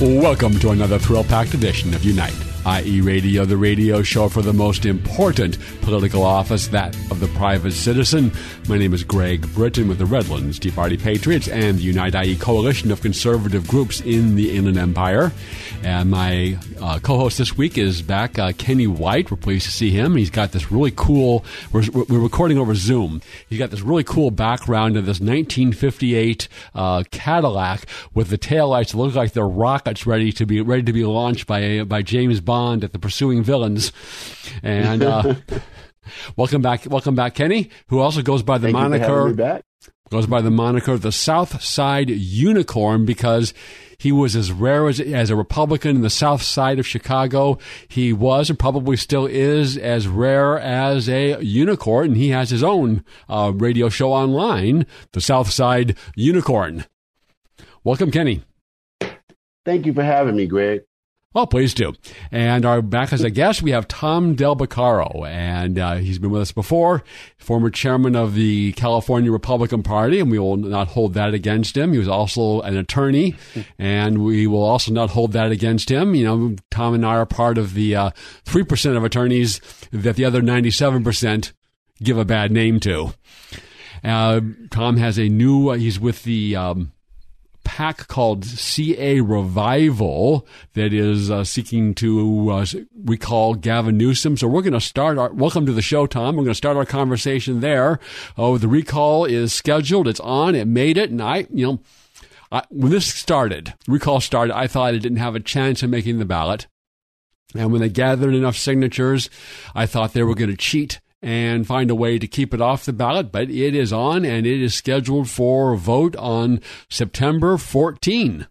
Welcome to another thrill packed edition of Unite i.e., radio, the radio show for the most important political office, that of the private citizen. My name is Greg Britton with the Redlands Tea Party Patriots and the Unite IE coalition of conservative groups in the Inland Empire. And my uh, co host this week is back, uh, Kenny White. We're pleased to see him. He's got this really cool, we're, we're recording over Zoom. He's got this really cool background of this 1958 uh, Cadillac with the taillights that look like they're rockets ready to be ready to be launched by, by James Bond Bond at the pursuing villains. And uh, welcome back, welcome back, Kenny, who also goes by the Thank moniker goes by the moniker the South Side Unicorn because he was as rare as, as a Republican in the South Side of Chicago. He was and probably still is as rare as a unicorn. And he has his own uh, radio show online, the South Side Unicorn. Welcome, Kenny. Thank you for having me, Greg. Well, please do. And our back as a guest, we have Tom Del Beccaro, and uh, he's been with us before, former chairman of the California Republican Party, and we will not hold that against him. He was also an attorney, and we will also not hold that against him. You know, Tom and I are part of the uh, three uh, percent of attorneys that the other ninety-seven percent give a bad name to. Uh, Tom has a new. Uh, he's with the um, PAC called CA Revival that is uh, seeking to uh, recall Gavin Newsom. So we're going to start our welcome to the show, Tom. We're going to start our conversation there. Oh, the recall is scheduled. It's on. It made it, and I, you know. I, when this started, recall started, I thought it didn't have a chance of making the ballot. And when they gathered enough signatures, I thought they were going to cheat and find a way to keep it off the ballot, but it is on and it is scheduled for vote on September 14.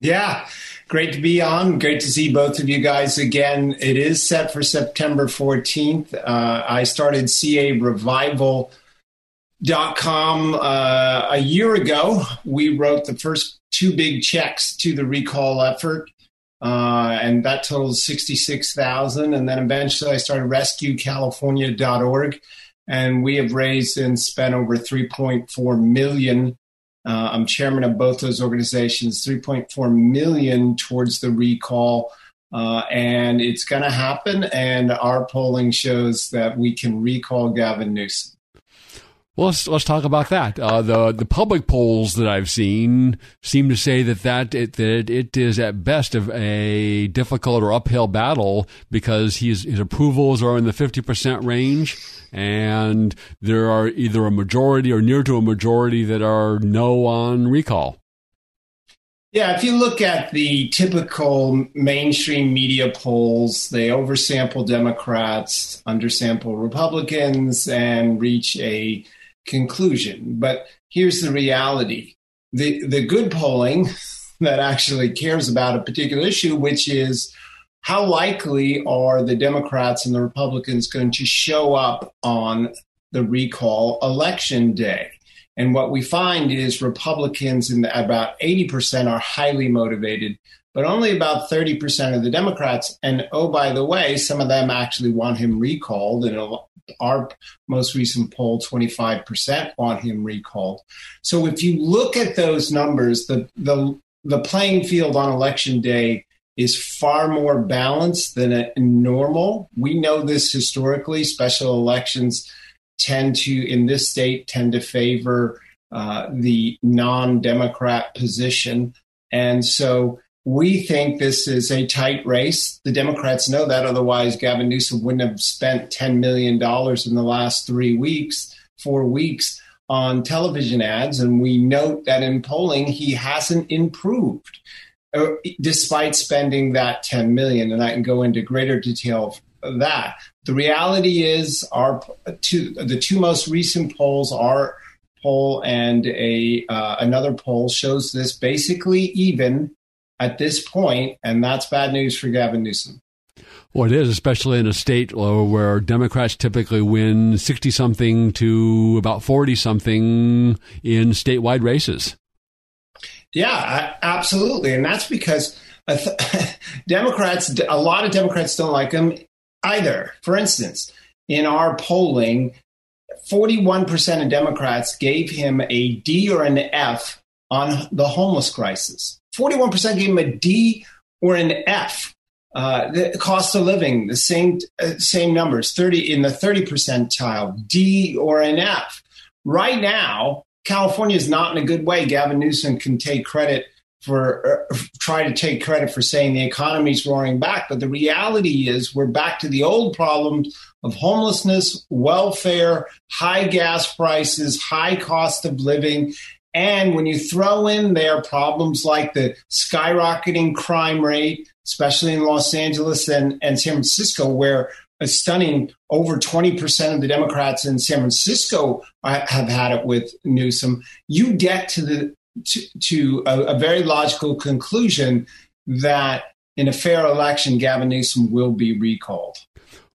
Yeah, great to be on. Great to see both of you guys again. It is set for September 14th. Uh, I started CA Revival. Dot com uh, a year ago, we wrote the first two big checks to the recall effort. Uh, and that totaled 66,000. And then eventually I started rescuecalifornia.org and we have raised and spent over 3.4 million. Uh, I'm chairman of both those organizations, 3.4 million towards the recall. Uh, and it's going to happen. And our polling shows that we can recall Gavin Newsom. Well, let's let's talk about that. Uh, the the public polls that I've seen seem to say that that it, that it is at best of a difficult or uphill battle because his his approvals are in the fifty percent range, and there are either a majority or near to a majority that are no on recall. Yeah, if you look at the typical mainstream media polls, they oversample Democrats, undersample Republicans, and reach a conclusion. But here's the reality the, the good polling that actually cares about a particular issue, which is how likely are the Democrats and the Republicans going to show up on the recall election day? And what we find is Republicans in the, about 80% are highly motivated, but only about 30% of the Democrats. And oh, by the way, some of them actually want him recalled. And our most recent poll, 25% want him recalled. So if you look at those numbers, the, the, the playing field on election day is far more balanced than a normal. We know this historically. Special elections tend to, in this state, tend to favor uh, the non Democrat position. And so we think this is a tight race. The Democrats know that. Otherwise, Gavin Newsom wouldn't have spent $10 million in the last three weeks, four weeks on television ads. And we note that in polling, he hasn't improved uh, despite spending that 10 million. And I can go into greater detail of that. The reality is our two, the two most recent polls are poll and a uh, another poll shows this basically even at this point, and that's bad news for Gavin Newsom. Well, it is, especially in a state uh, where Democrats typically win 60 something to about 40 something in statewide races. Yeah, absolutely. And that's because Democrats, a lot of Democrats don't like him either. For instance, in our polling, 41% of Democrats gave him a D or an F on the homeless crisis. 41% gave him a D or an F. Uh, the cost of living, the same uh, same numbers, 30 in the 30 percentile, D or an F. Right now, California is not in a good way. Gavin Newsom can take credit for uh, try to take credit for saying the economy's roaring back, but the reality is we're back to the old problems of homelessness, welfare, high gas prices, high cost of living, and when you throw in there problems like the skyrocketing crime rate, especially in Los Angeles and, and San Francisco, where a stunning over 20% of the Democrats in San Francisco uh, have had it with Newsom, you get to the to, to a, a very logical conclusion that in a fair election, Gavin Newsom will be recalled.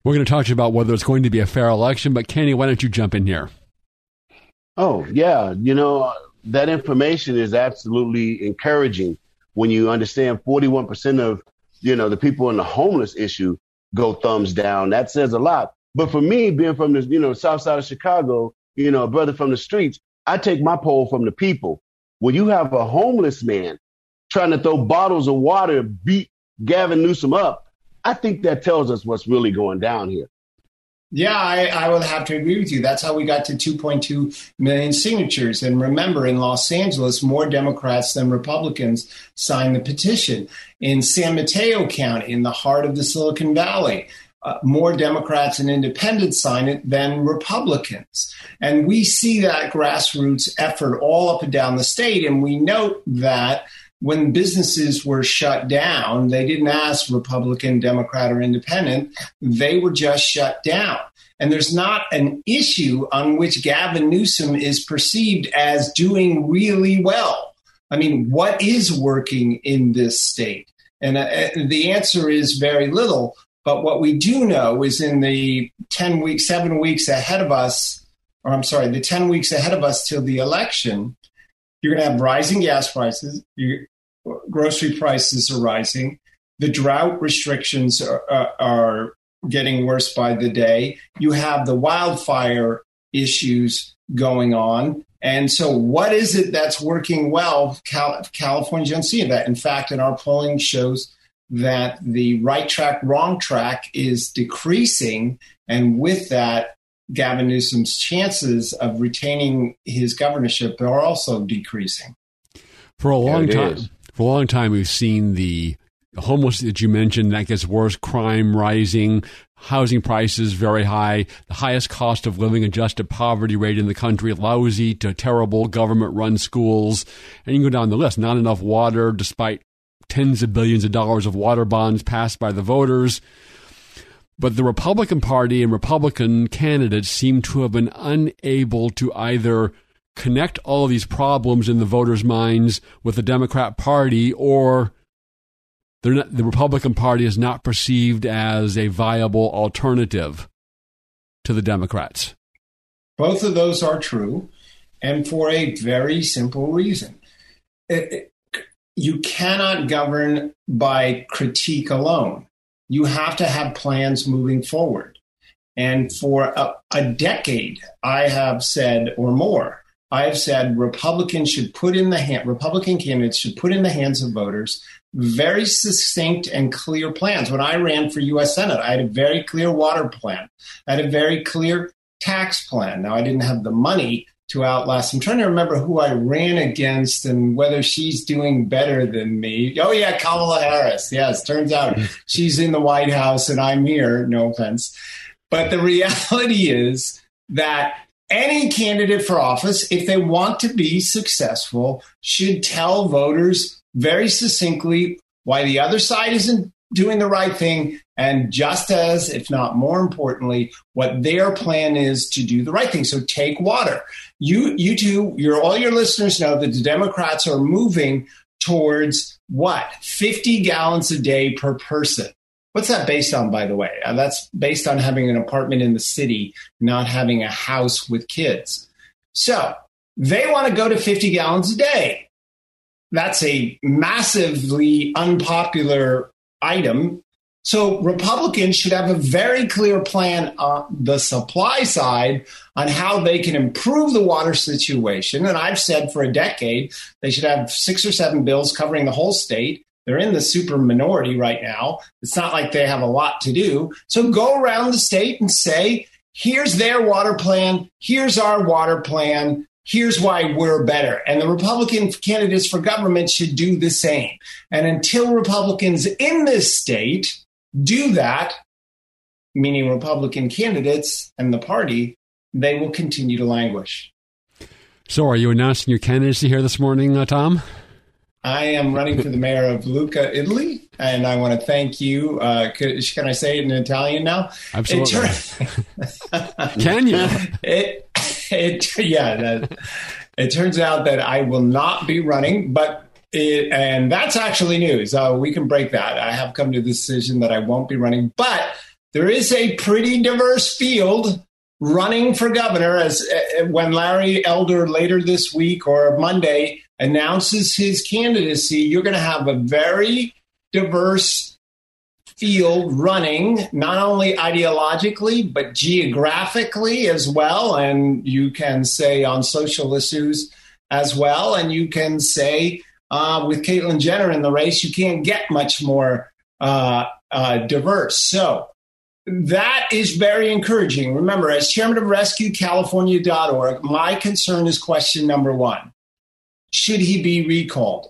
We're going to talk to you about whether it's going to be a fair election, but Kenny, why don't you jump in here? Oh, yeah. You know, that information is absolutely encouraging when you understand 41% of, you know, the people in the homeless issue go thumbs down. That says a lot. But for me, being from the, you know, south side of Chicago, you know, a brother from the streets, I take my poll from the people. When you have a homeless man trying to throw bottles of water, beat Gavin Newsom up, I think that tells us what's really going down here. Yeah, I, I would have to agree with you. That's how we got to 2.2 million signatures. And remember, in Los Angeles, more Democrats than Republicans signed the petition. In San Mateo County, in the heart of the Silicon Valley, uh, more Democrats and independents sign it than Republicans. And we see that grassroots effort all up and down the state. And we note that when businesses were shut down, they didn't ask Republican, Democrat, or Independent. They were just shut down. And there's not an issue on which Gavin Newsom is perceived as doing really well. I mean, what is working in this state? And uh, the answer is very little. But what we do know is in the 10 weeks, seven weeks ahead of us, or I'm sorry, the 10 weeks ahead of us till the election, you're going to have rising gas prices, grocery prices are rising, the drought restrictions are, are getting worse by the day, you have the wildfire issues going on. And so, what is it that's working well? Cal- California don't see that. In fact, in our polling shows that the right track, wrong track is decreasing. And with that, Gavin Newsom's chances of retaining his governorship are also decreasing. For a long yeah, time, is. For a long time, we've seen the homeless that you mentioned that gets worse, crime rising, housing prices very high, the highest cost of living adjusted poverty rate in the country, lousy to terrible government run schools, and you can go down the list. Not enough water despite tens of billions of dollars of water bonds passed by the voters. But the Republican Party and Republican candidates seem to have been unable to either connect all of these problems in the voters' minds with the Democrat Party or not, the Republican Party is not perceived as a viable alternative to the Democrats. Both of those are true, and for a very simple reason. It, it, you cannot govern by critique alone. You have to have plans moving forward. And for a, a, decade, I have said, or more, I have said Republicans should put in the hand, Republican candidates should put in the hands of voters very succinct and clear plans. When I ran for U.S. Senate, I had a very clear water plan. I had a very clear tax plan. Now, I didn't have the money to outlast. I'm trying to remember who I ran against and whether she's doing better than me. Oh yeah, Kamala Harris. Yes, turns out she's in the White House and I'm here. No offense, but the reality is that any candidate for office, if they want to be successful, should tell voters very succinctly why the other side isn't doing the right thing and just as if not more importantly what their plan is to do the right thing. So take water. You, you two, your all your listeners know that the Democrats are moving towards what? 50 gallons a day per person. What's that based on, by the way? Uh, that's based on having an apartment in the city, not having a house with kids. So they want to go to 50 gallons a day. That's a massively unpopular item. So Republicans should have a very clear plan on the supply side on how they can improve the water situation. And I've said for a decade they should have six or seven bills covering the whole state. They're in the super minority right now. It's not like they have a lot to do. So go around the state and say, here's their water plan, here's our water plan here's why we're better. And the Republican candidates for government should do the same. And until Republicans in this state do that, meaning Republican candidates and the party, they will continue to languish. So, are you announcing your candidacy here this morning, uh, Tom? I am running for the mayor of Lucca, Italy, and I want to thank you. Uh, can, can, I say it in Italian now? Absolutely. can you? It, it yeah. That, it turns out that I will not be running, but it, and that's actually news. Uh, we can break that. I have come to the decision that I won't be running, but there is a pretty diverse field running for governor. As uh, when Larry Elder later this week or Monday announces his candidacy, you're going to have a very diverse field running, not only ideologically, but geographically as well. And you can say on social issues as well. And you can say uh, with Caitlyn Jenner in the race, you can't get much more uh, uh, diverse. So that is very encouraging. Remember, as chairman of rescuecalifornia.org, my concern is question number one should he be recalled?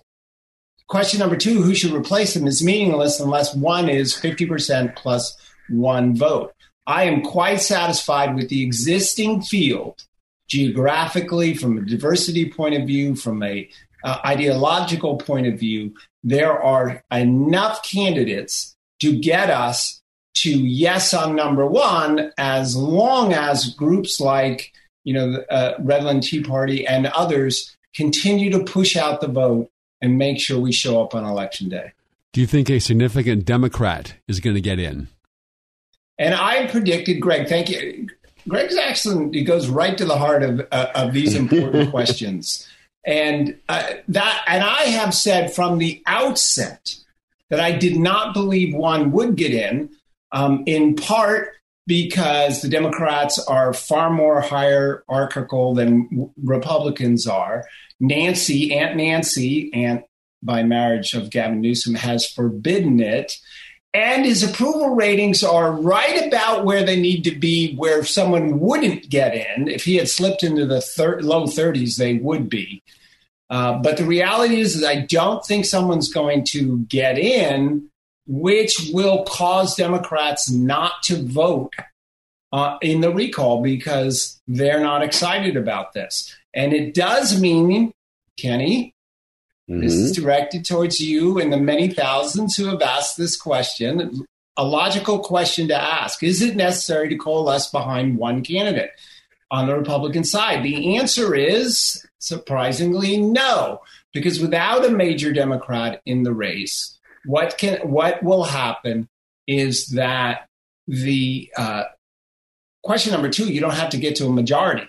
Question number two, who should replace him, is meaningless unless one is 50% plus one vote. I am quite satisfied with the existing field geographically, from a diversity point of view, from a uh, ideological point of view. There are enough candidates to get us to yes on number one, as long as groups like you know the uh, Redland Tea Party and others continue to push out the vote and make sure we show up on election day. Do you think a significant Democrat is going to get in? And I predicted, Greg, thank you. Greg's excellent. He goes right to the heart of, uh, of these important questions. And uh, that, and I have said from the outset that I did not believe one would get in, um, in part because the Democrats are far more hierarchical than Republicans are. Nancy, Aunt Nancy, Aunt by marriage of Gavin Newsom, has forbidden it. And his approval ratings are right about where they need to be, where someone wouldn't get in. If he had slipped into the thir- low 30s, they would be. Uh, but the reality is, is, I don't think someone's going to get in, which will cause Democrats not to vote uh, in the recall because they're not excited about this. And it does mean, Kenny, mm-hmm. this is directed towards you and the many thousands who have asked this question. A logical question to ask Is it necessary to coalesce behind one candidate on the Republican side? The answer is surprisingly no, because without a major Democrat in the race, what can what will happen is that the uh, question number two, you don't have to get to a majority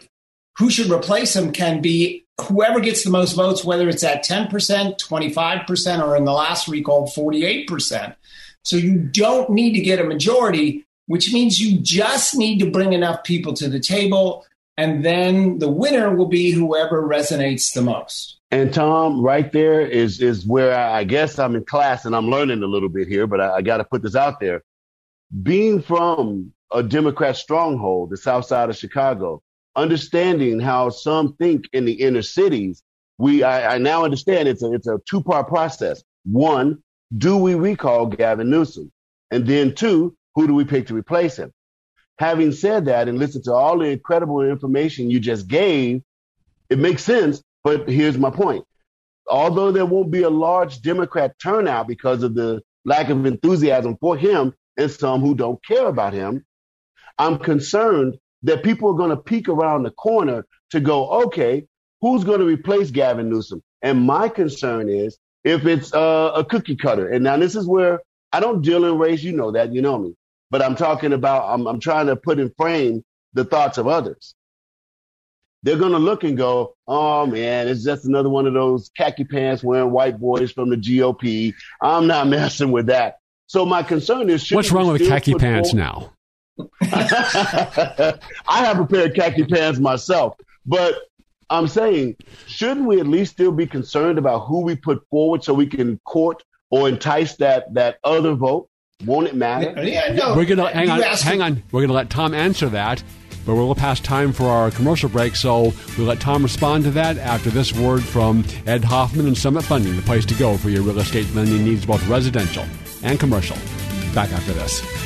who should replace him can be whoever gets the most votes, whether it's at 10%, 25%, or in the last recall, 48%. So you don't need to get a majority, which means you just need to bring enough people to the table. And then the winner will be whoever resonates the most. And Tom, right there is is where I, I guess I'm in class and I'm learning a little bit here, but I, I got to put this out there. Being from a Democrat stronghold, the South Side of Chicago, understanding how some think in the inner cities, we I, I now understand it's a it's a two part process. One, do we recall Gavin Newsom? And then two, who do we pick to replace him? Having said that, and listen to all the incredible information you just gave, it makes sense. But here's my point. Although there won't be a large Democrat turnout because of the lack of enthusiasm for him and some who don't care about him, I'm concerned that people are going to peek around the corner to go, okay, who's going to replace Gavin Newsom? And my concern is if it's uh, a cookie cutter. And now this is where I don't deal in race. You know that. You know me. But I'm talking about, I'm, I'm trying to put in frame the thoughts of others. They're going to look and go, oh man, it's just another one of those khaki pants wearing white boys from the GOP. I'm not messing with that. So my concern is, what's wrong with khaki pants forward? now? I have a pair of khaki pants myself, but I'm saying, shouldn't we at least still be concerned about who we put forward so we can court or entice that that other vote? Won't it matter? Yeah, no. We're gonna hang on. Hang on. We're gonna let Tom answer that, but we're a little past time for our commercial break, so we'll let Tom respond to that after this word from Ed Hoffman and Summit Funding, the place to go for your real estate lending needs, both residential and commercial. Back after this.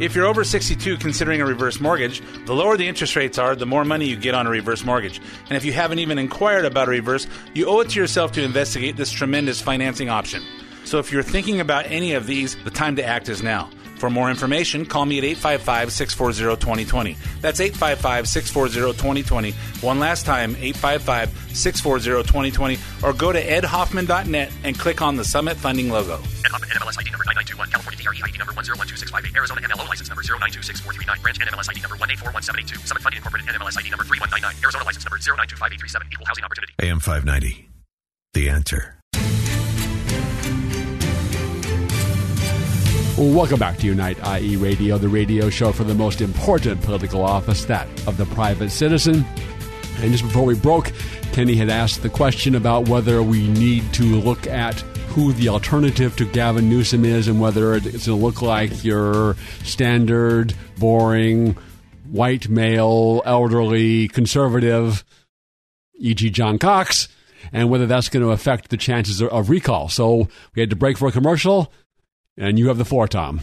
If you're over 62 considering a reverse mortgage, the lower the interest rates are, the more money you get on a reverse mortgage. And if you haven't even inquired about a reverse, you owe it to yourself to investigate this tremendous financing option. So if you're thinking about any of these, the time to act is now. For more information, call me at 855 640 2020. That's 855 640 2020. One last time, 855 640 2020. Or go to edhoffman.net and click on the Summit Funding logo. Ed Hoffman, NMLS ID number 9921, ID number 1012658, Arizona MLO license number 0926439, branch NMLS ID number 1841782, Summit Funding Incorporated NMLS ID number 3199, Arizona license number 0925837, equal housing opportunity. AM 590, The Answer. Welcome back to Unite IE Radio, the radio show for the most important political office, that of the private citizen. And just before we broke, Kenny had asked the question about whether we need to look at who the alternative to Gavin Newsom is and whether it's going to look like your standard, boring, white male, elderly, conservative, e.g., John Cox, and whether that's going to affect the chances of recall. So we had to break for a commercial. And you have the floor, Tom.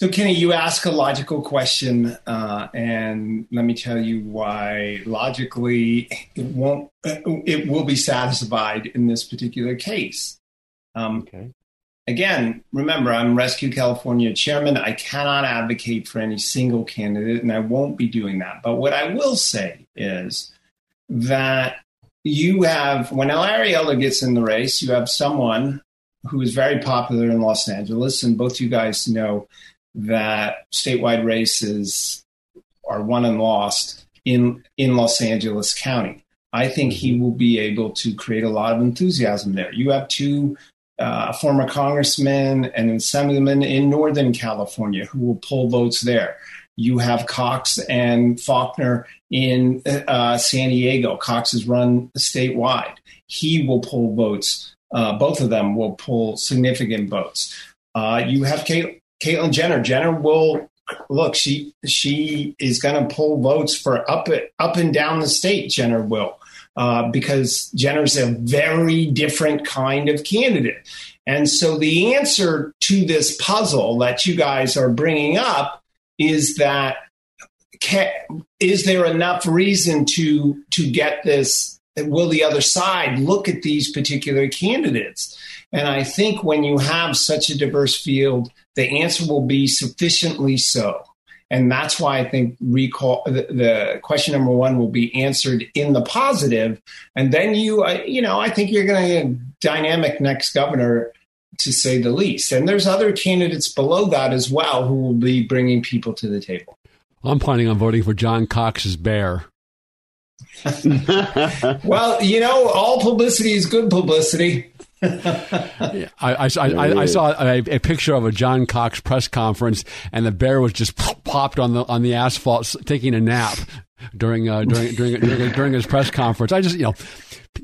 So, Kenny, you ask a logical question, uh, and let me tell you why logically it won't. It will be satisfied in this particular case. Um, okay. Again, remember, I'm Rescue California chairman. I cannot advocate for any single candidate, and I won't be doing that. But what I will say is that you have, when Larry Elder gets in the race, you have someone who is very popular in Los Angeles, and both you guys know that statewide races are won and lost in in Los Angeles County. I think he mm-hmm. will be able to create a lot of enthusiasm there. You have two uh, former congressmen and assemblymen in Northern California who will pull votes there. You have Cox and Faulconer in uh, San Diego. Cox has run statewide. He will pull votes uh, both of them will pull significant votes. Uh, you have Kate, Caitlyn Jenner. Jenner will look. She she is going to pull votes for up up and down the state. Jenner will uh, because Jenner's a very different kind of candidate. And so the answer to this puzzle that you guys are bringing up is that can, is there enough reason to to get this will the other side look at these particular candidates? And I think when you have such a diverse field, the answer will be sufficiently so. And that's why I think recall the, the question number one will be answered in the positive. And then you, uh, you know, I think you're going to get a dynamic next governor to say the least. And there's other candidates below that as well who will be bringing people to the table. I'm planning on voting for John Cox's bear. well, you know, all publicity is good publicity. I, I, I, I, saw a, a, picture of a John Cox press conference, and the bear was just popped on the on the asphalt, taking a nap during uh, during, during during during his press conference. I just you know,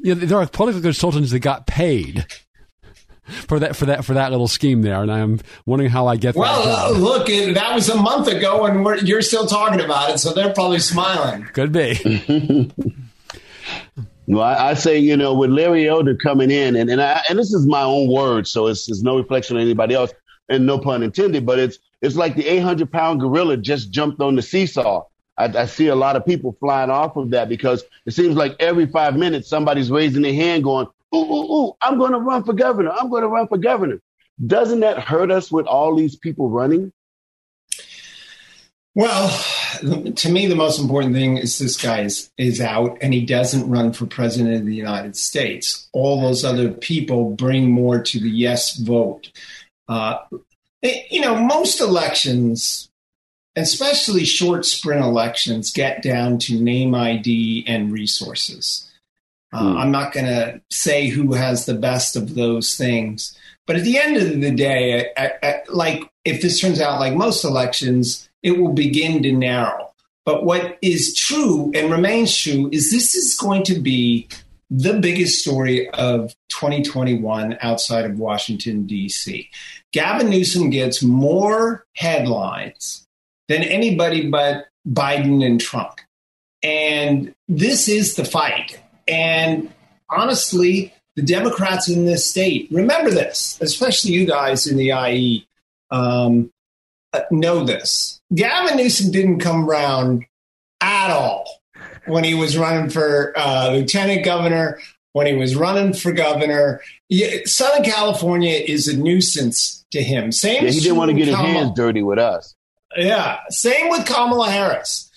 you know there are political consultants that got paid for that for that for that little scheme there, and I'm wondering how I get. Well, uh, look, that was a month ago, and you're still talking about it, so they're probably smiling. Could be. Well, I, I, say, you know, with Larry Elder coming in, and and, I, and this is my own word, so it's, it's no reflection on anybody else, and no pun intended, but it's it's like the 800 pound gorilla just jumped on the seesaw. I, I, see a lot of people flying off of that because it seems like every five minutes somebody's raising their hand going, ooh, ooh, ooh, I'm going to run for governor. I'm going to run for governor. Doesn't that hurt us with all these people running? Well, to me, the most important thing is this guy is, is out and he doesn't run for president of the United States. All those other people bring more to the yes vote. Uh, you know, most elections, especially short sprint elections, get down to name ID and resources. Uh, hmm. I'm not going to say who has the best of those things, but at the end of the day, I, I, like if this turns out like most elections, it will begin to narrow. But what is true and remains true is this is going to be the biggest story of 2021 outside of Washington, D.C. Gavin Newsom gets more headlines than anybody but Biden and Trump. And this is the fight. And honestly, the Democrats in this state, remember this, especially you guys in the IE, um, know this. Gavin Newsom didn't come around at all when he was running for uh, lieutenant governor, when he was running for governor. Southern California is a nuisance to him. Same. Yeah, he didn't want to get his hands dirty with us. Yeah. Same with Kamala Harris.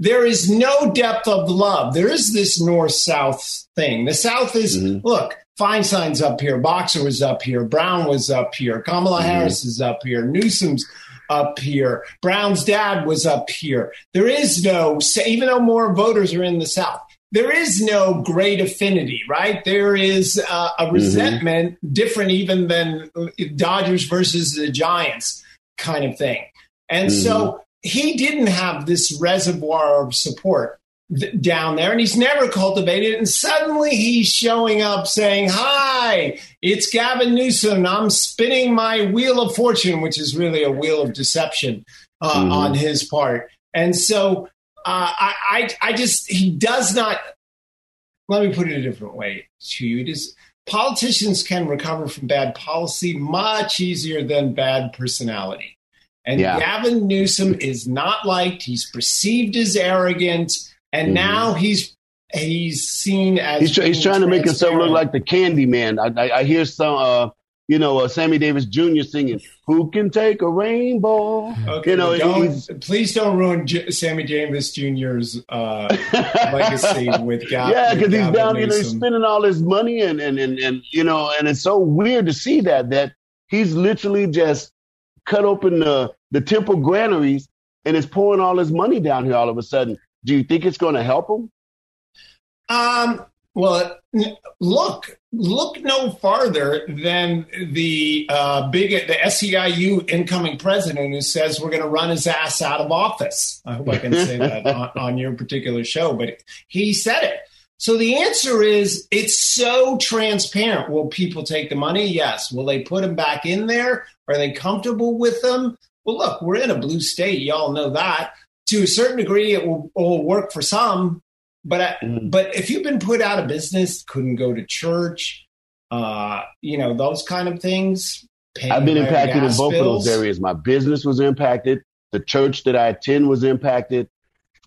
There is no depth of love. There is this north south thing. The South is, mm-hmm. look, Feinstein's up here, Boxer was up here, Brown was up here, Kamala mm-hmm. Harris is up here, Newsom's up here. Brown's dad was up here. There is no, even though more voters are in the South, there is no great affinity, right? There is uh, a mm-hmm. resentment mm-hmm. different even than Dodgers versus the Giants kind of thing. And mm-hmm. so he didn't have this reservoir of support down there and he's never cultivated it. And suddenly he's showing up saying, Hi, it's Gavin Newsom. I'm spinning my wheel of fortune, which is really a wheel of deception uh, mm-hmm. on his part. And so uh, I, I, I just, he does not, let me put it a different way to you. It is, politicians can recover from bad policy much easier than bad personality. And yeah. Gavin Newsom is not liked. He's perceived as arrogant and mm-hmm. now he's he's seen as he's, he's trying to make himself look like the Candy Man. I, I, I hear some, uh, you know, uh, Sammy Davis Jr. singing "Who Can Take a Rainbow." Okay, you know, don't, please don't ruin J- Sammy Davis Jr.'s uh, legacy with Gavin. Yeah, because he's down, you know, he's spending all his money, and, and and and you know, and it's so weird to see that that he's literally just cut open the the temple granaries and is pouring all his money down here all of a sudden. Do you think it's going to help him? Um, well, look, look no farther than the uh, big the SEIU incoming president who says we're going to run his ass out of office. I hope I can say that on, on your particular show, but he said it. So the answer is it's so transparent. Will people take the money? Yes. Will they put them back in there? Are they comfortable with them? Well, look, we're in a blue state. Y'all know that to a certain degree, it will, will work for some. But I, mm. but if you've been put out of business, couldn't go to church, uh, you know those kind of things. I've been impacted in both bills. of those areas. My business was impacted. The church that I attend was impacted.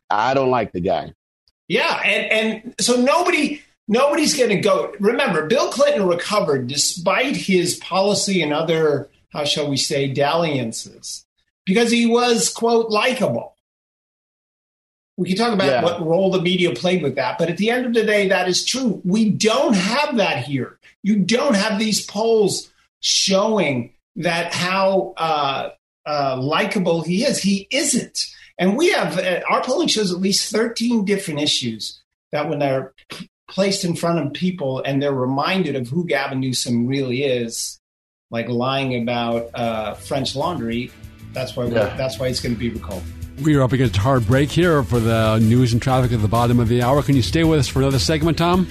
I don't like the guy. Yeah, and and so nobody nobody's going to go. Remember, Bill Clinton recovered despite his policy and other how shall we say dalliances because he was quote likable. We can talk about yeah. what role the media played with that, but at the end of the day, that is true. We don't have that here. You don't have these polls showing that how uh, uh, likable he is. He isn't. And we have, uh, our polling shows at least 13 different issues that when they're placed in front of people and they're reminded of who Gavin Newsom really is, like lying about uh, French laundry, that's why yeah. that's why it's going to be recalled. We are up against a hard break here for the news and traffic at the bottom of the hour. Can you stay with us for another segment, Tom?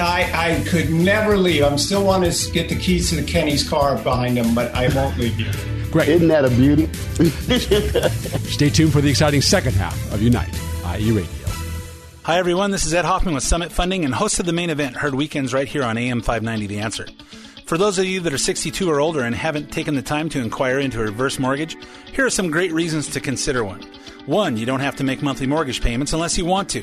I, I could never leave. I'm still want to get the keys to the Kenny's car behind him, but I won't leave you. Great. Isn't that a beauty? Stay tuned for the exciting second half of Unite, IE Radio. Hi, everyone. This is Ed Hoffman with Summit Funding and host of the main event, heard weekends right here on AM 590 The Answer. For those of you that are 62 or older and haven't taken the time to inquire into a reverse mortgage, here are some great reasons to consider one. One, you don't have to make monthly mortgage payments unless you want to.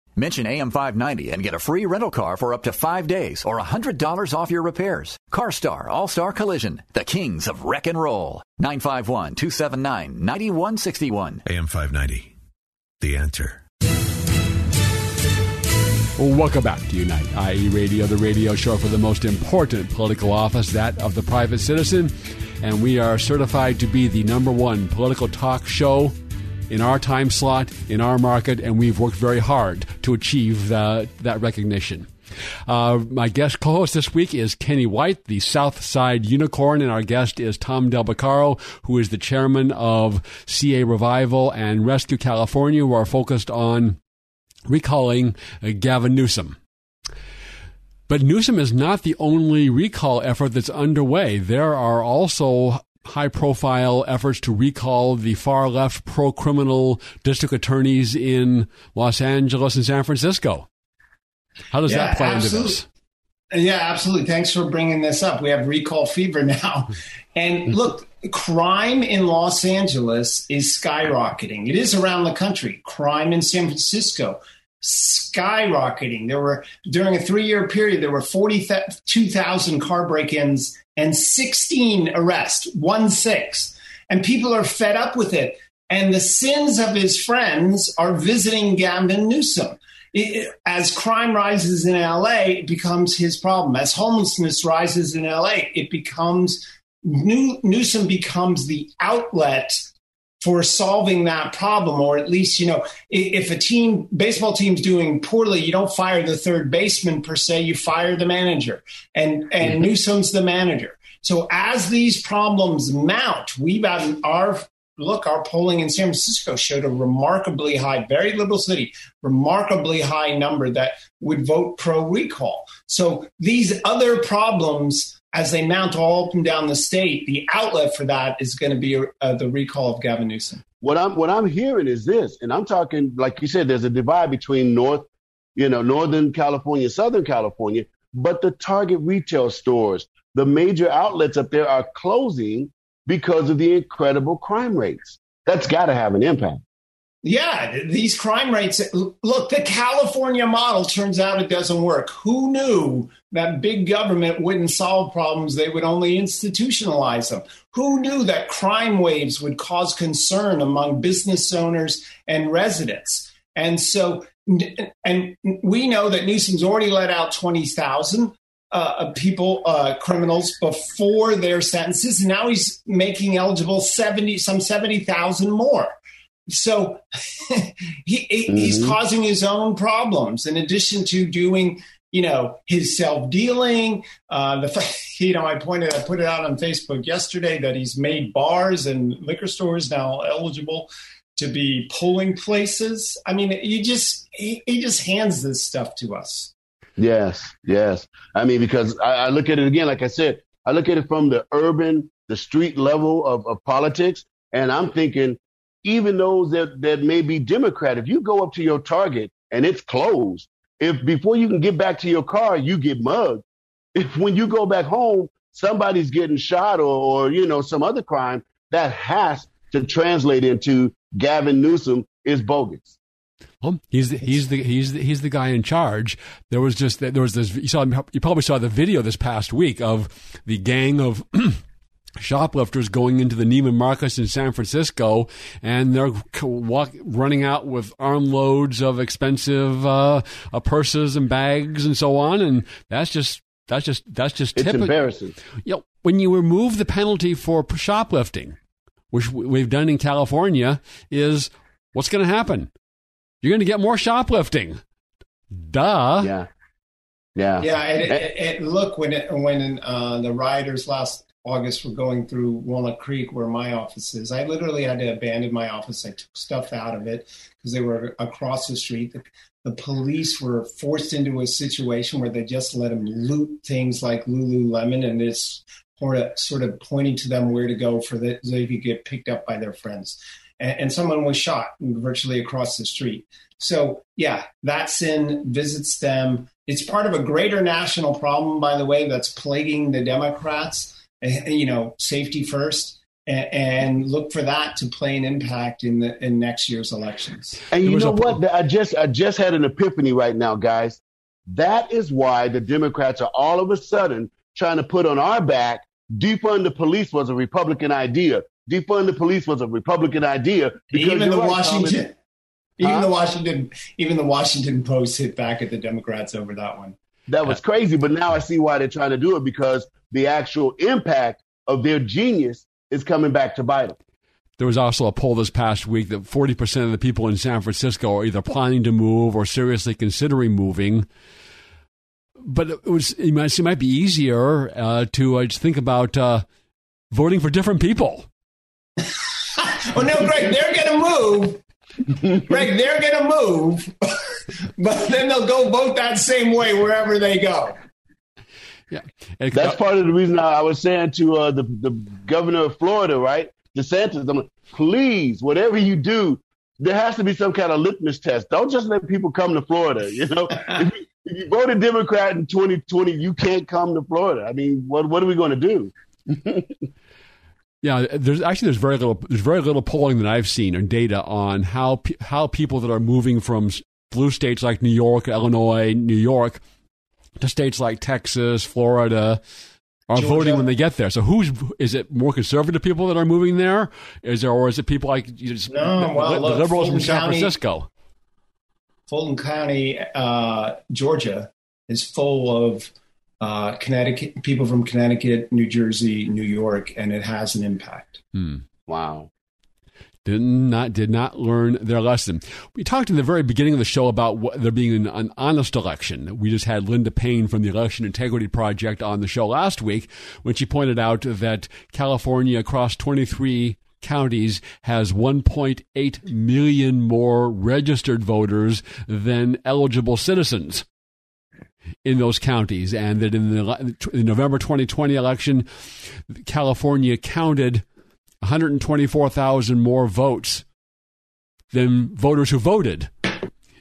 Mention AM590 and get a free rental car for up to five days or $100 off your repairs. CarStar All Star Collision, the kings of wreck and roll. 951 279 9161. AM590. The answer. Welcome back to Unite, IE Radio, the radio show for the most important political office, that of the private citizen. And we are certified to be the number one political talk show in our time slot, in our market, and we've worked very hard to achieve the, that recognition. Uh, my guest co-host this week is Kenny White, the South Side Unicorn, and our guest is Tom Del Beccaro, who is the chairman of CA Revival and Rescue California, who are focused on recalling uh, Gavin Newsom. But Newsom is not the only recall effort that's underway. There are also high profile efforts to recall the far left pro criminal district attorneys in Los Angeles and San Francisco. How does yeah, that play absolutely. into this? Yeah, absolutely. Thanks for bringing this up. We have recall fever now. And look, crime in Los Angeles is skyrocketing. It is around the country. Crime in San Francisco skyrocketing. There were during a 3-year period there were 42,000 car break-ins and 16 arrests, one six. And people are fed up with it. And the sins of his friends are visiting Gavin Newsom. It, as crime rises in LA, it becomes his problem. As homelessness rises in LA, it becomes New, Newsom becomes the outlet for solving that problem, or at least, you know, if a team, baseball team's doing poorly, you don't fire the third baseman per se, you fire the manager. And, and mm-hmm. Newsom's the manager. So as these problems mount, we've had our look, our polling in San Francisco showed a remarkably high, very liberal city, remarkably high number that would vote pro recall. So these other problems as they mount all up and down the state, the outlet for that is going to be uh, the recall of Gavin Newsom. What I'm what I'm hearing is this, and I'm talking like you said. There's a divide between North, you know, Northern California, Southern California, but the Target retail stores, the major outlets up there are closing because of the incredible crime rates. That's got to have an impact. Yeah, these crime rates. Look, the California model turns out it doesn't work. Who knew that big government wouldn't solve problems? They would only institutionalize them. Who knew that crime waves would cause concern among business owners and residents? And so, and we know that Newsom's already let out 20,000 uh, people, uh, criminals, before their sentences. And now he's making eligible 70, some 70,000 more. So he, mm-hmm. he's causing his own problems in addition to doing, you know, his self dealing. Uh, the you know, I pointed, I put it out on Facebook yesterday that he's made bars and liquor stores now eligible to be polling places. I mean, he just he, he just hands this stuff to us. Yes, yes. I mean, because I, I look at it again, like I said, I look at it from the urban, the street level of, of politics, and I'm thinking even those that, that may be Democrat, if you go up to your target and it's closed, if before you can get back to your car, you get mugged, if when you go back home, somebody's getting shot or, or you know, some other crime, that has to translate into Gavin Newsom is bogus. Well, he's the, he's the he's the, he's the guy in charge. There was just there was this. You saw you probably saw the video this past week of the gang of. shoplifters going into the Neiman Marcus in San Francisco, and they're walk, running out with armloads of expensive uh, uh, purses and bags and so on, and that's just that's just that's just It's typical. embarrassing. You know, when you remove the penalty for shoplifting, which we've done in California, is what's going to happen? You're going to get more shoplifting. Duh. Yeah. Yeah. Yeah, and, and, and look when it, when uh, the rioters last August were going through Walnut Creek, where my office is, I literally had to abandon my office. I took stuff out of it because they were across the street. The, the police were forced into a situation where they just let them loot things like Lululemon, and it's sort of, pointing to them where to go for that so they could get picked up by their friends. And, and someone was shot virtually across the street. So yeah, that sin visits them. It's part of a greater national problem, by the way, that's plaguing the Democrats. You know, safety first, and, and look for that to play an impact in the in next year's elections. And you know a- what? I just I just had an epiphany right now, guys. That is why the Democrats are all of a sudden trying to put on our back defund the police was a Republican idea. Defund the police was a Republican idea. because even the right, Washington, Thomas. even Huh? the Washington, even the Washington Post hit back at the Democrats over that one. That was crazy, but now I see why they're trying to do it because the actual impact of their genius is coming back to bite them. There was also a poll this past week that 40% of the people in San Francisco are either planning to move or seriously considering moving. But it, was, it, might, it might be easier uh, to uh, just think about uh, voting for different people. Oh no, Greg, they're going to move. Greg, they're going to move, but then they'll go vote that same way wherever they go. Yeah, And- That's part of the reason I I was saying to uh, the the governor of Florida, right, DeSantis, I'm like, please, whatever you do, there has to be some kind of litmus test. Don't just let people come to Florida. You know, if, you, if you voted Democrat in 2020, you can't come to Florida. I mean, what what are we going to do? Yeah, there's actually there's very little there's very little polling that I've seen or data on how pe- how people that are moving from blue states like New York, Illinois, New York to states like Texas, Florida are Georgia. voting when they get there. So who's is it more conservative people that are moving there? Is there or is it people like you No, the, well, the look, liberals from San County- Francisco? Fulton County, uh, Georgia, is full of uh, Connecticut people from Connecticut, New Jersey, New York, and it has an impact. Hmm. Wow. did not did not learn their lesson. We talked in the very beginning of the show about what, there being an, an honest election. We just had Linda Paine from the Election Integrity Project on the show last week when she pointed out that California across 23 counties has 1.8 million more registered voters than eligible citizens in those counties, and that in the in November 2020 election, California counted 124,000 more votes than voters who voted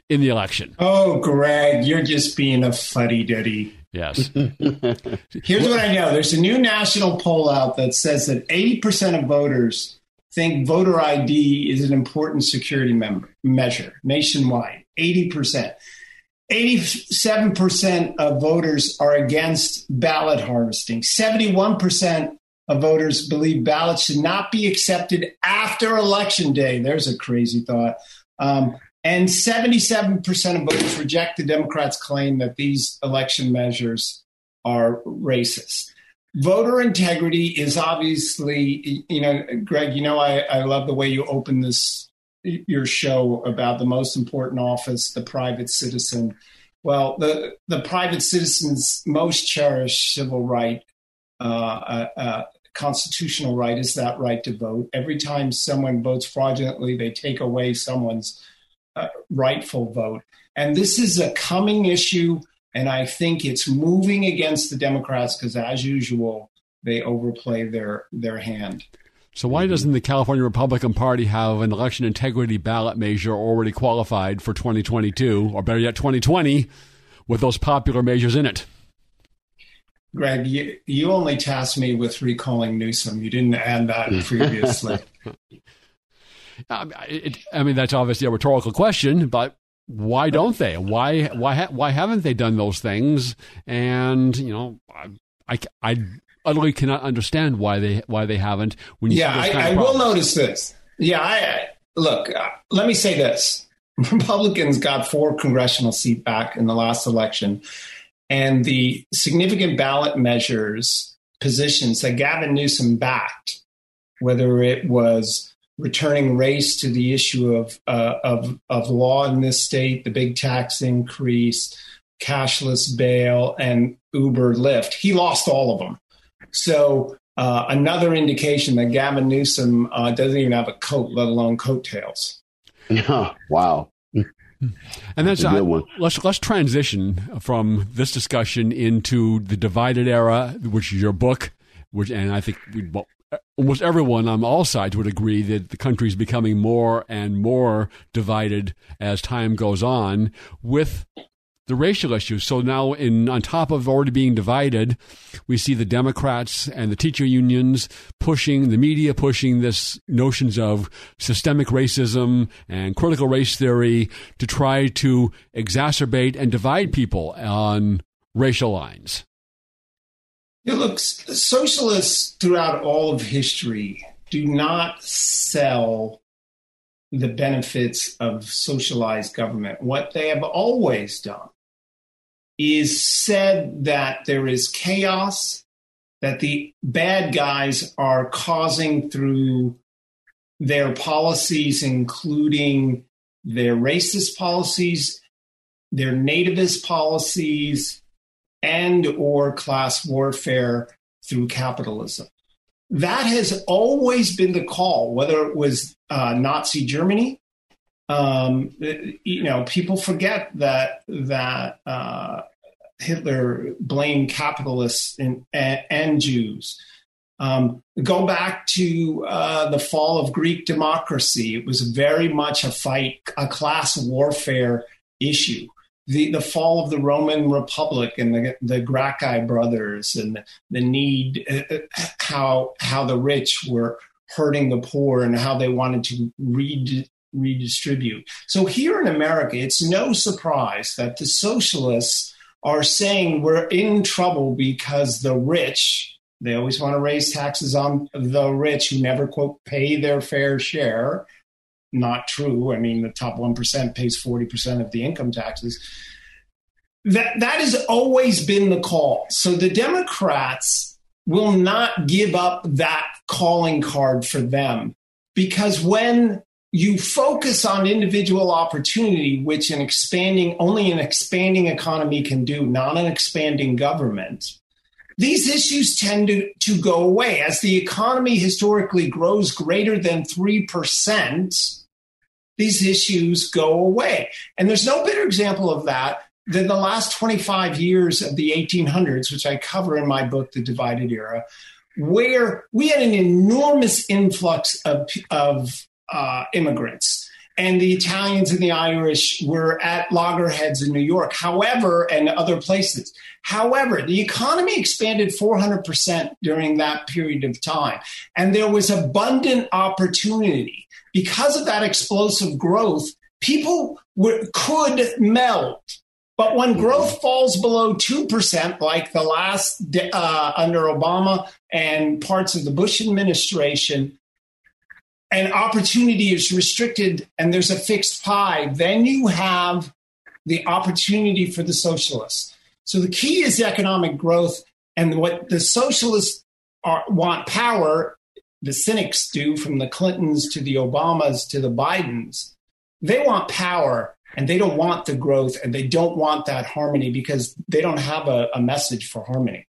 in the election. Oh, Greg, you're just being a fuddy duddy. Yes. Here's what I know there's a new national poll out that says that 80% of voters think voter ID is an important security member, measure nationwide. 80%. 87% of voters are against ballot harvesting. 71% of voters believe ballots should not be accepted after election day. There's a crazy thought. Um, and 77% of voters reject the Democrats' claim that these election measures are racist. Voter integrity is obviously, you know, Greg, you know, I, I love the way you open this, your show about the most important office, the private citizen. Well, the, the private citizen's most cherished civil right, uh, uh, uh, constitutional right, is that right to vote. Every time someone votes fraudulently, they take away someone's uh, rightful vote. And this is a coming issue, and I think it's moving against the Democrats because, as usual, they overplay their their hand. So why mm-hmm. doesn't the California Republican Party have an election integrity ballot measure already qualified for 2022, or better yet, 2020, with those popular measures in it? Greg, you, you only tasked me with recalling Newsom. You didn't add that previously. I mean, that's obviously a rhetorical question, but why don't they? Why why why haven't they done those things? And you know, I I, I utterly cannot understand why they why they haven't. When yeah, I, I will notice this. Yeah, I, look. Uh, let me say this: Republicans got four congressional seats back in the last election, and the significant ballot measures positions that Gavin Newsom backed, whether it was returning race to the issue of uh, of of law in this state, the big tax increase, cashless bail, and Uber Lyft. He lost all of them. So uh, another indication that Gavin Newsom uh, doesn't even have a coat, let alone coattails. Yeah. Wow. And that's, that's uh, let's let's transition from this discussion into the divided era, which is your book, which and I think we, well, almost everyone on all sides would agree that the country is becoming more and more divided as time goes on, with the racial issues. So now, in on top of already being divided, we see the Democrats and the teacher unions pushing the media pushing this notions of systemic racism and critical race theory to try to exacerbate and divide people on racial lines. Yeah, look, socialists throughout all of history do not sell the benefits of socialized government. What they have always done is said that there is chaos that the bad guys are causing through their policies, including their racist policies, their nativist policies, and or class warfare through capitalism. That has always been the call, whether it was uh, Nazi Germany, um, you know, people forget that that uh, Hitler blamed capitalists and, and, Jews. Um, go back to uh, the fall of Greek democracy. It was very much a fight, a class warfare issue. The, the fall of the Roman Republic and the, the Gracchi brothers and the, need, uh, uh how, how the rich were hurting the poor and how they wanted to redistribute. So here in America, it's no surprise that the socialists are saying we're in trouble because the rich, they always want to raise taxes on the rich who never, quote, pay their fair share. Not true. I mean, the top 1% pays 40% of the income taxes. That, that has always been the call. So the Democrats will not give up that calling card for them because when you focus on individual opportunity, which an expanding, only an expanding economy can do, not an expanding government. These issues tend to, to go away. As the economy historically grows greater than 3%, these issues go away. And there's no better example of that than the last 25 years of the 1800s, which I cover in my book, The Divided Era, where we had an enormous influx of, of uh, immigrants. And the Italians and the Irish were at loggerheads in New York, however, and other places. However, the economy expanded 400% during that period of time. And there was abundant opportunity. Because of that explosive growth, people were, could meld. But when growth falls below 2%, like the last uh, under Obama and parts of the Bush administration, and opportunity is restricted and there's a fixed pie, then you have the opportunity for the socialists. So the key is economic growth. And what the socialists are, want power, the cynics do from the Clintons to the Obamas to the Bidens, they want power and they don't want the growth and they don't want that harmony because they don't have a, a message for harmony.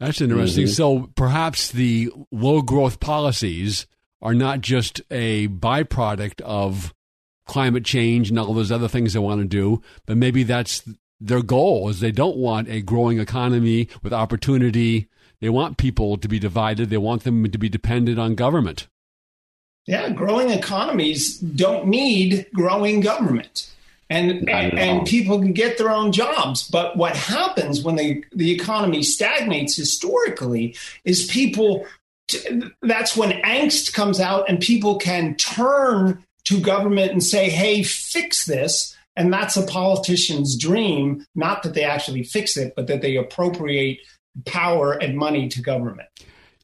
That's interesting. Mm-hmm. So perhaps the low growth policies are not just a byproduct of climate change and all those other things they want to do, but maybe that's their goal is they don't want a growing economy with opportunity. They want people to be divided. They want them to be dependent on government. Yeah, growing economies don't need growing government. And, and, and people can get their own jobs. But what happens when the, the economy stagnates historically is people that's when angst comes out and people can turn to government and say, hey, fix this. And that's a politician's dream, not that they actually fix it, but that they appropriate power and money to government.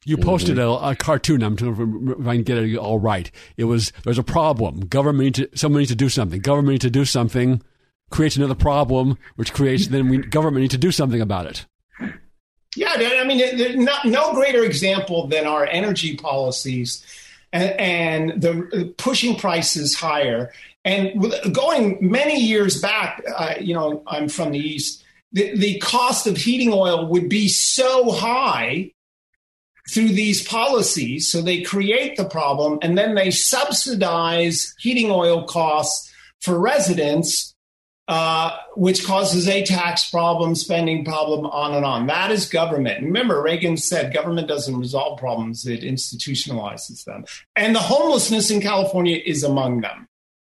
You posted a, a cartoon. I'm trying to if I can get it all right. It was there's a problem. Government to, someone needs to do something. Government needs to do something. Creates another problem, which creates then we government needs to do something about it. Yeah, I mean, not, no greater example than our energy policies and, and the pushing prices higher. And going many years back, uh, you know, I'm from the East, the, the cost of heating oil would be so high through these policies. So they create the problem and then they subsidize heating oil costs for residents uh, which causes a tax problem, spending problem, on and on. That is government. Remember, Reagan said government doesn't resolve problems, it institutionalizes them. And the homelessness in California is among them.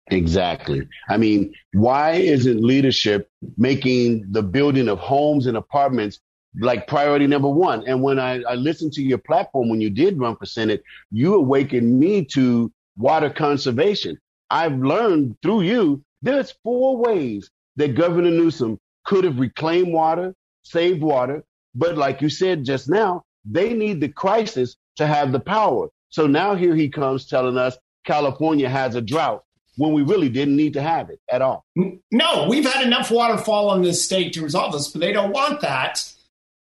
Exactly. I mean, why isn't leadership making the building of homes and apartments like priority number one? And when I, I listened to your platform when you did run for Senate, you awakened me to water conservation. I've learned through you there's four ways that Governor Newsom could have reclaimed water, saved water, but like you said just now, they need the crisis to have the power. So now here he comes telling us California has a drought when we really didn't need to have it at all. No, we've had enough waterfall in this state to resolve this, but they don't want that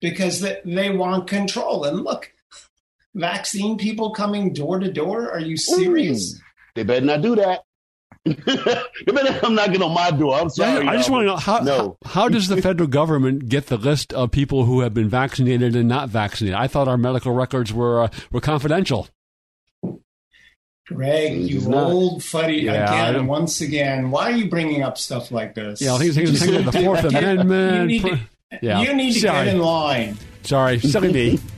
because they want control. And look, vaccine people coming door to door. Are you mm. serious? Ooh, they better not do that. I'm knocking on my door. I'm sorry. I just want to know how, no. how, how does the federal government get the list of people who have been vaccinated and not vaccinated? I thought our medical records were uh, were confidential. Greg, you old fuddy yeah, again. Once again, why are you bringing up stuff like this? Yeah, I think it's the Fourth Amendment. You need to, yeah. you need to get in line. Sorry, silly me.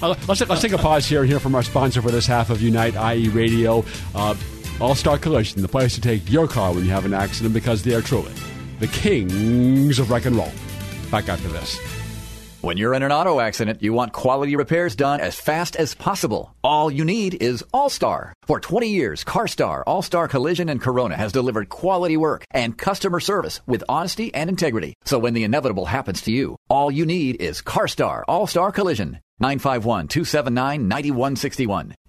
Uh, let's, let's take a pause here and hear from our sponsor for this half of Unite IE Radio. Uh, all Star Collision, the place to take your car when you have an accident because they are truly the kings of wreck and roll. Back after this. When you're in an auto accident, you want quality repairs done as fast as possible. All you need is All Star. For 20 years, CarStar, All Star Collision, and Corona has delivered quality work and customer service with honesty and integrity. So when the inevitable happens to you, all you need is CarStar, All Star Collision. 951 279 9161.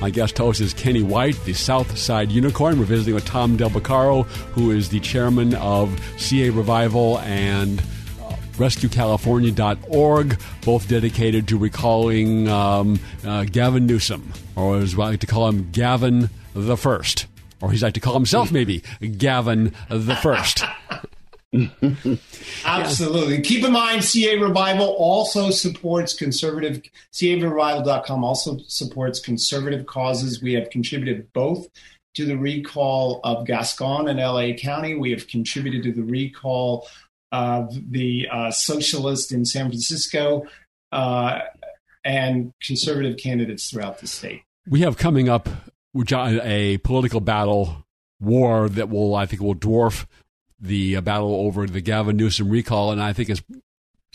My guest host is Kenny White, the South Side Unicorn. We're visiting with Tom Del Beccaro, who is the chairman of CA Revival and uh, RescueCalifornia.org, both dedicated to recalling um, uh, Gavin Newsom, or as I like to call him, Gavin the First. Or he's like to call himself maybe Gavin the First. Absolutely. Keep in mind, CA Revival also supports conservative, CARevival.com also supports conservative causes. We have contributed both to the recall of Gascon and LA County. We have contributed to the recall of the uh, socialist in San Francisco uh, and conservative candidates throughout the state. We have coming up a political battle war that will, I think, will dwarf the uh, battle over the Gavin Newsom recall, and I think is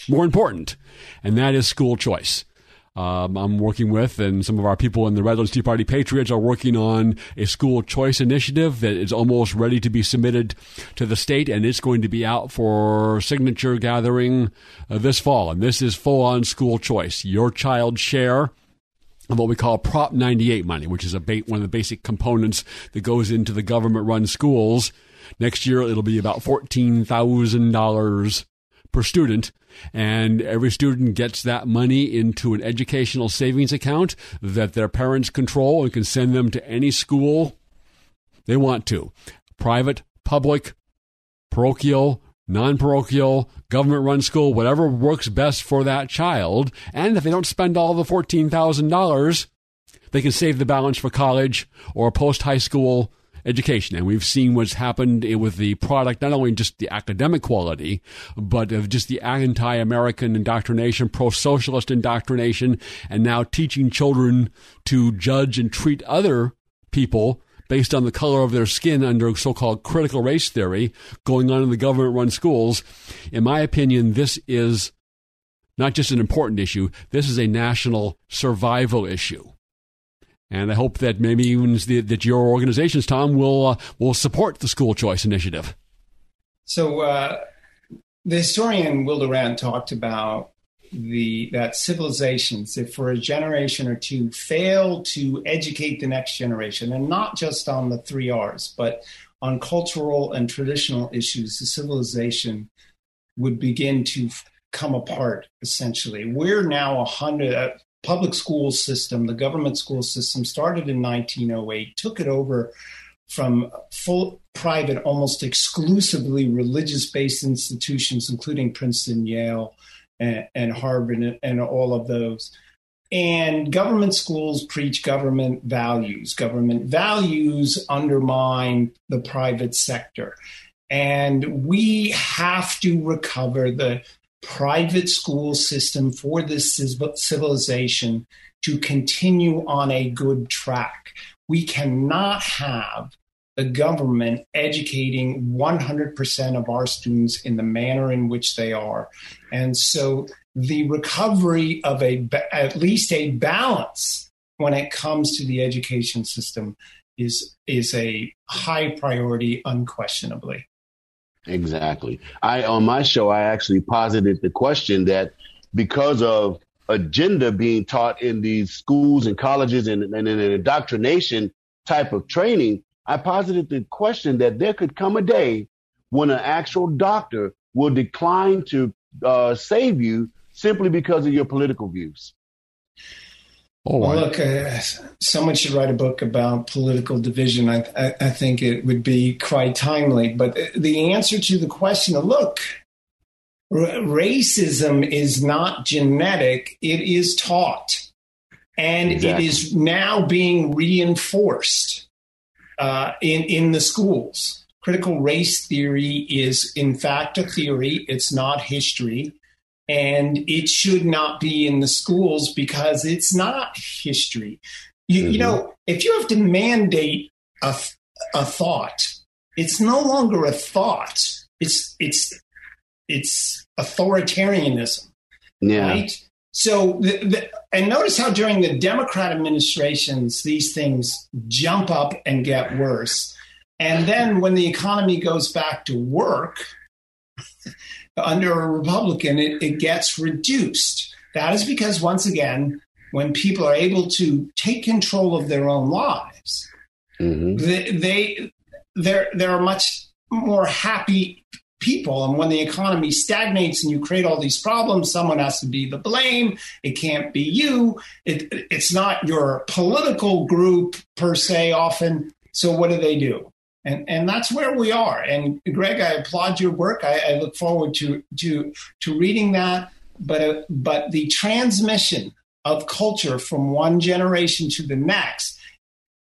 more important, and that is school choice. Um, I'm working with, and some of our people in the Redlands Tea Party Patriots are working on a school choice initiative that is almost ready to be submitted to the state, and it's going to be out for signature gathering uh, this fall. And this is full on school choice. Your child share of what we call Prop 98 money, which is a ba- one of the basic components that goes into the government run schools Next year, it'll be about $14,000 per student. And every student gets that money into an educational savings account that their parents control and can send them to any school they want to private, public, parochial, non parochial, government run school, whatever works best for that child. And if they don't spend all the $14,000, they can save the balance for college or post high school education. And we've seen what's happened with the product, not only just the academic quality, but of just the anti American indoctrination, pro socialist indoctrination, and now teaching children to judge and treat other people based on the color of their skin under so called critical race theory going on in the government run schools. In my opinion, this is not just an important issue, this is a national survival issue. And I hope that maybe even the, that your organizations, Tom, will uh, will support the school choice initiative. So, uh, the historian Will Durant talked about the that civilizations, if for a generation or two fail to educate the next generation, and not just on the three R's, but on cultural and traditional issues, the civilization would begin to come apart. Essentially, we're now a hundred public school system, the government school system started in 1908, took it over from full private, almost exclusively religious based institutions, including Princeton, Yale, and, and Harvard, and, and all of those. And government schools preach government values. Government values undermine the private sector. And we have to recover the private school system for this civilization to continue on a good track. We cannot have the government educating 100% of our students in the manner in which they are. And so the recovery of a at least a balance when it comes to the education system is is a high priority unquestionably. Exactly. I on my show I actually posited the question that because of agenda being taught in these schools and colleges and, and, an indoctrination type of training, I posited the question that there could come a day when an actual doctor will decline to uh, save you simply because of your political views. Oh, well, look, uh, someone should write a book about political division. I, I, I, think it would be quite timely. But the answer to the question look, r- racism is not genetic, it is taught. And exactly. it is now being reinforced uh, in, in the schools. Critical race theory is, in fact, a theory, it's not history and it should not be in the schools because it's not history. You, mm-hmm. you know, if you have to mandate a, a thought, it's no longer a thought. It's it's it's authoritarianism, yeah. right? So, the, the, and notice how during the Democrat administrations, these things jump up and get worse. And then when the economy goes back to work, under a Republican, it, it gets reduced. That is because, once again, when people are able to take control of their own lives, mm-hmm. they, they they're they're much more happy people. And when the economy stagnates and you create all these problems, someone has to be the blame. It can't be you. It, it's not your political group per se. Often, so what do they do? And and that's where we are. And Greg, I applaud your work. I, I look forward to to to reading that. But uh, but the transmission of culture from one generation to the next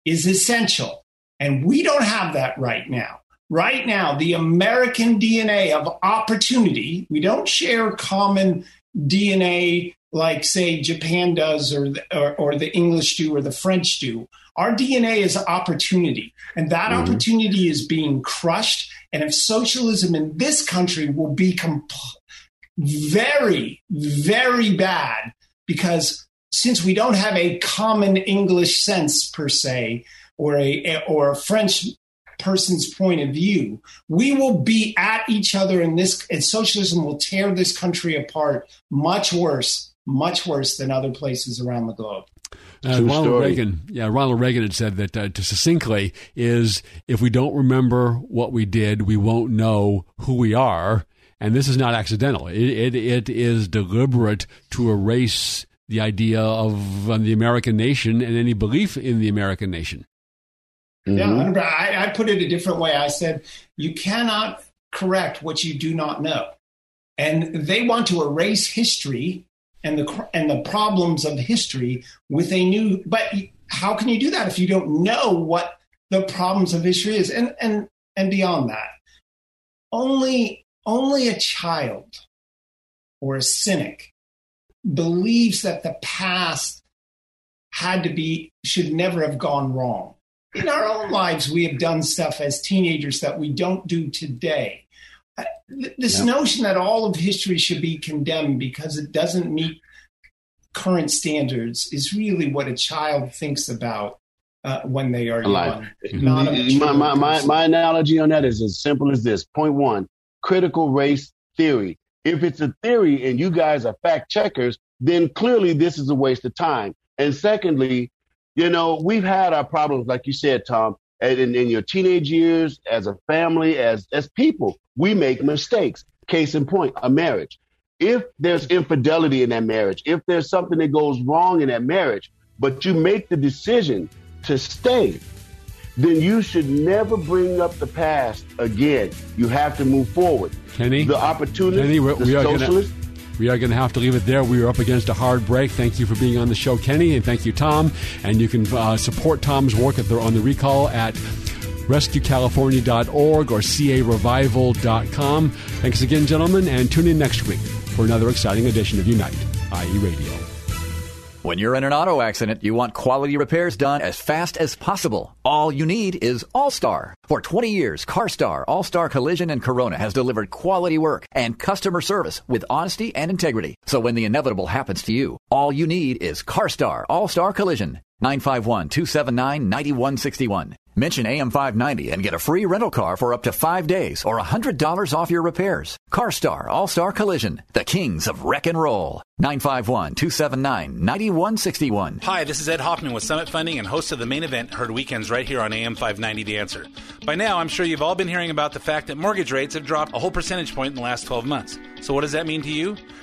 is essential, and we don't have that right now. Right now, the American DNA of opportunity, we don't share common DNA like, say, Japan does, or the, or, or the English do, or the French do. Our DNA is opportunity, and that mm-hmm. opportunity is being crushed. And if socialism in this country will be very, very bad, because since we don't have a common English sense per se, or a or a French person's point of view, we will be at each other in this, and socialism will tear this country apart much worse, much worse than other places around the globe. Uh, Ronald story. Reagan, yeah, Ronald Reagan had said that uh, to succinctly is if we don't remember what we did, we won't know who we are, and this is not accidental. It it, it is deliberate to erase the idea of uh, the American nation and any belief in the American nation. Mm-hmm. Yeah, I, I put it a different way. I said you cannot correct what you do not know, and they want to erase history and the and the problems of history with a new but how can you do that if you don't know what the problems of history is. And, and, and beyond that, only, only a child or a cynic believes that the past had to be, should never have gone wrong. In our own lives, we have done stuff as teenagers that we don't do today. This notion that all of history should be condemned because it doesn't meet current standards is really what a child thinks about uh, when they are young. My, my, my, my analogy on that is as simple as this. Point one, critical race theory. If it's a theory and you guys are fact checkers, then clearly this is a waste of time. And secondly, you know, we've had our problems, like you said, Tom, in, in your teenage years, as a family, as as people, we make mistakes. Case in point, a marriage if there's infidelity in that marriage, if there's something that goes wrong in that marriage, but you make the decision to stay, then you should never bring up the past again. You have to move forward. Kenny, the opportunity, Kenny, we, the we are socialist. Gonna, we are going to have to leave it there. We are up against a hard break. Thank you for being on the show, Kenny, and thank you, Tom. And you can uh, support Tom's work the, on the recall at rescuecalifornia.org or carevival.com. Thanks again, gentlemen, and tune in next week for another exciting edition of Unite, IE Radio. When you're in an auto accident, you want quality repairs done as fast as possible. All you need is All Star. For 20 years, CarStar, All Star Collision, and Corona has delivered quality work and customer service with honesty and integrity. So when the inevitable happens to you, all you need is CarStar, All Star Collision. 951 279 9161. Mention AM590 and get a free rental car for up to five days or $100 off your repairs. CarStar All Star Collision, the kings of wreck and roll. 951 279 9161. Hi, this is Ed Hoffman with Summit Funding and host of the main event heard weekends right here on AM590 The Answer. By now, I'm sure you've all been hearing about the fact that mortgage rates have dropped a whole percentage point in the last 12 months. So, what does that mean to you?